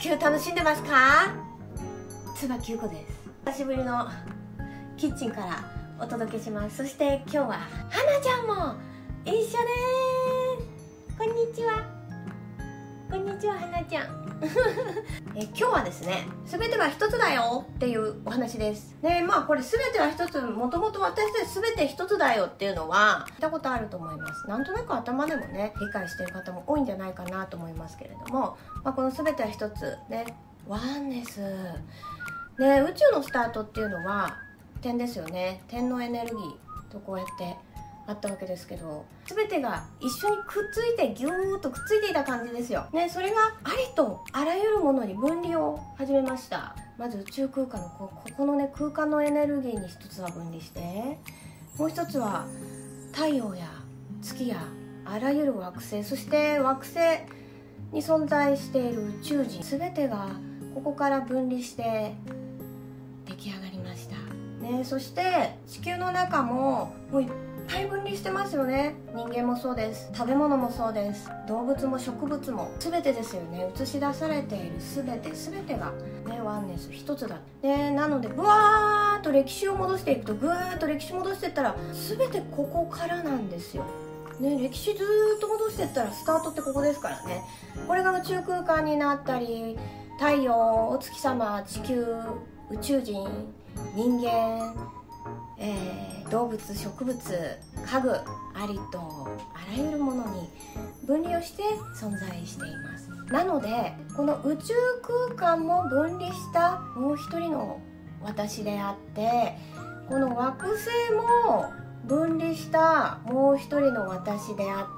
球楽しんでますか？椿優子です。久しぶりのキッチンからお届けします。そして今日ははなちゃんも一緒です。こんにちは。こんにちははなちゃんえ今日はですね全ては一つだよっていうお話です。でまあこれ全ては一つもともと私たち全て一つだよっていうのは聞いたことあると思います。なんとなく頭でもね理解してる方も多いんじゃないかなと思いますけれども、まあ、この全ては一つ。ねワンネスね宇宙のスタートっていうのは点ですよね。点のエネルギーとこうやってあったわけですけど全てが一緒にくっついてギューッとくっついていた感じですよ、ね、それがありとあらゆるものに分離を始めました。まず宇宙空間のこここのね空間のエネルギーに一つは分離して。もう一つは太陽や月やあらゆる惑星そして惑星に存在している宇宙人全てがここから分離して、ね、そして地球の中ももういっぱい分離してますよね。人間もそうです。食べ物もそうです。動物も植物も。全てですよね。映し出されている。全て。全てがねワンネス。一つだ。でなのでブワーッと歴史を戻していくとぐーっと歴史戻していったら全てここからなんですよ。ね、歴史ずっと戻していったらスタートってここですからね。これが宇宙空間になったり太陽お月様地球宇宙人人間えー、動物植物家具ありとあらゆるものに分離をして存在しています。なのでこの宇宙空間も分離したもう一人の私であってこの惑星も分離したもう一人の私であって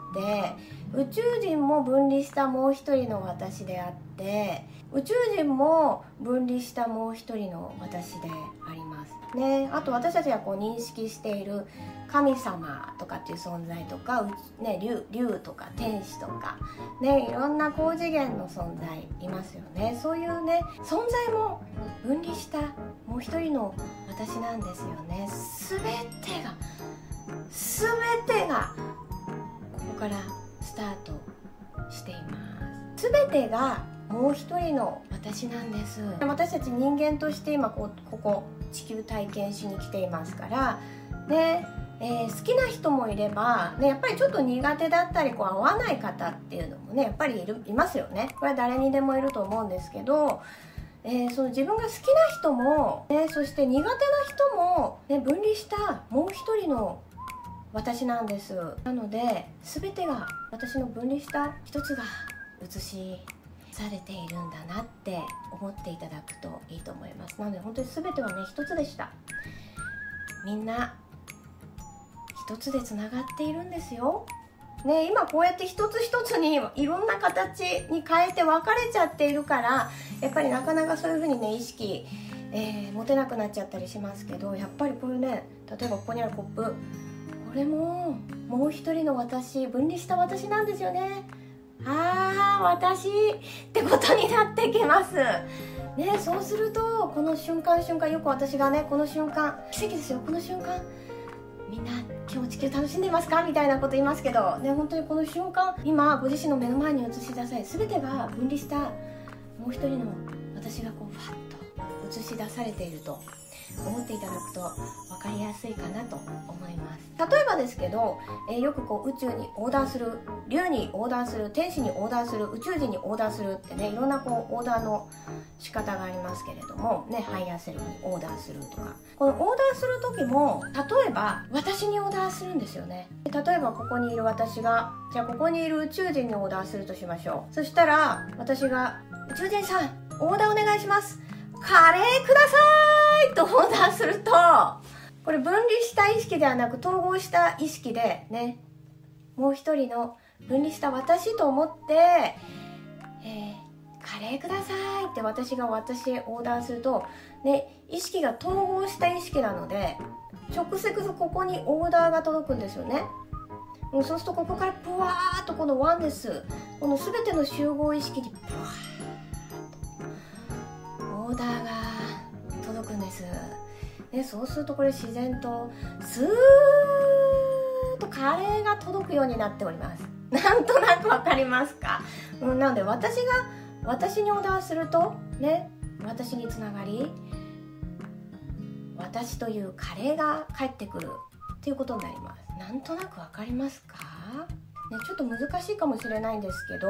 宇宙人も分離したもう一人の私であって宇宙人も分離したもう一人の私であります。ね、あと私たちがこう認識している神様とかっていう存在とか、ね、竜竜とか天使とか、ね、いろんな高次元の存在いますよね。そういうね存在も分離したもう一人の私なんですよね。全てが全てがからスタートしています。全てがもう一人の私なんです。私たち人間として今こここ地球体験しに来ていますから。ねえー、好きな人もいれば、ね、やっぱりちょっと苦手だったりこう合わない方っていうのもねやっぱりいるいますよね。これは誰にでもいると思うんですけど、えー、その自分が好きな人も、ね、そして苦手な人も、ね、分離したもう一人の私なんです。なので全てが私の分離した一つが写しされているんだなって思っていただくといいと思います。なので本当に全てはね一つでした。みんな一つでつながっているんですよ。ね、今こうやって一つ一つにいろんな形に変えて分かれちゃっているからやっぱりなかなかそういうふうにね意識、えー、持てなくなっちゃったりしますけどやっぱりこういうね例えばここにあるコップこれももう一人の私分離した私なんですよね。ああ私ってことになってきます。ねそうするとこの瞬間瞬間よく私がねこの瞬間奇跡ですよこの瞬間。みんな今日地球楽しんでますか？みたいなこと言いますけどね本当にこの瞬間今ご自身の目の前に映し出され全てが分離したもう一人の私がこうファッと映し出されていると。思っていただくと分かりやすいかなと思います。例えばですけど、えー、よくこう宇宙にオーダーする竜にオーダーする天使にオーダーする宇宙人にオーダーするってねいろんなこうオーダーの仕方がありますけれどもねハイヤーセルフにオーダーするとか。このオーダーする時も例えば私にオーダーするんですよね。例えばここにいる私がじゃあここにいる宇宙人にオーダーするとしましょう。そしたら私が宇宙人さんオーダーお願いします。カレーくださいとオーダーするとこれ分離した意識ではなく統合した意識でねもう一人の分離した私と思って、えー、カレーくださいって私が私へオーダーすると、ね、意識が統合した意識なので直接ここにオーダーが届くんですよね。もうそうするとここからブワーッとこのワンです。この全ての集合意識にブワーオーダーが届くんです。でそうするとこれ自然とスーッとカレーが届くようになっております。なんとなくわかりますか、うん、なので私が私にオーダーするとね私につながり私というカレーが帰ってくるっていうことになります。なんとなくわかりますか？ね、ちょっと難しいかもしれないんですけど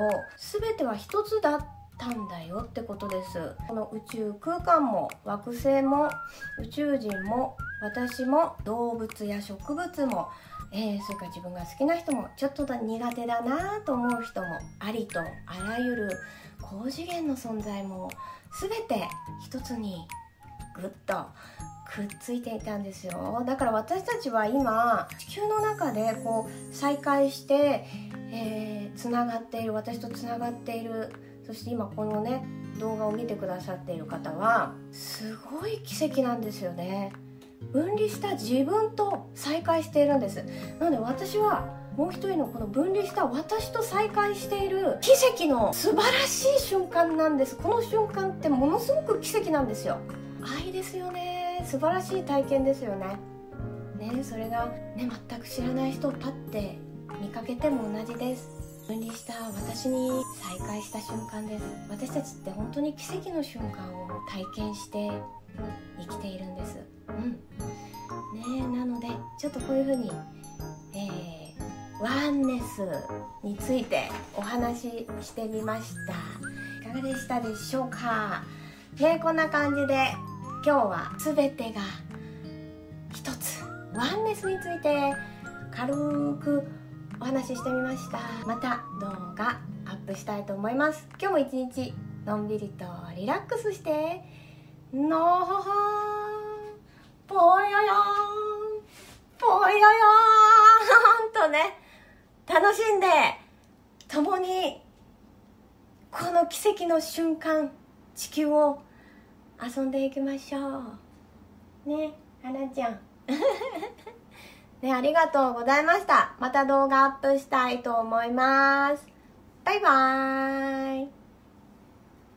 全ては一つだったんだよってことです。この宇宙空間も惑星も宇宙人も私も動物や植物もえー、それから自分が好きな人もちょっと苦手だなと思う人もありとあらゆる高次元の存在も全て一つにぐっとくっついていたんですよ。だから私たちは今地球の中でこう再会して、えー、つながっている私とつながっているそして今このね動画を見てくださっている方はすごい奇跡なんですよね。分離した自分と再会しているんです。なので私はもう一人のこの分離した私と再会している奇跡の素晴らしい瞬間なんです。この瞬間ってものすごく奇跡なんですよ。愛ですよね。素晴らしい体験ですよね。ねそれがね全く知らない人をパッて見かけても同じです。分離した私に再会した瞬間です。私たちって本当に奇跡の瞬間を体験して生きているんです。うん。ねなのでちょっとこういうふうに、えー、ワンネスについてお話ししてみました。いかがでしたでしょうか？ねこんな感じで今日は全てが一つ。ワンネスについて軽くお話ししてみました。また動画アップしたいと思います。今日も一日のんびりとリラックスして。のほほぽよよん。ぽよよんとね。楽しんで。共にこの奇跡の瞬間。地球を遊んでいきましょう。ね花ちゃん。ねありがとうございました。また動画アップしたいと思います。バイバーイ。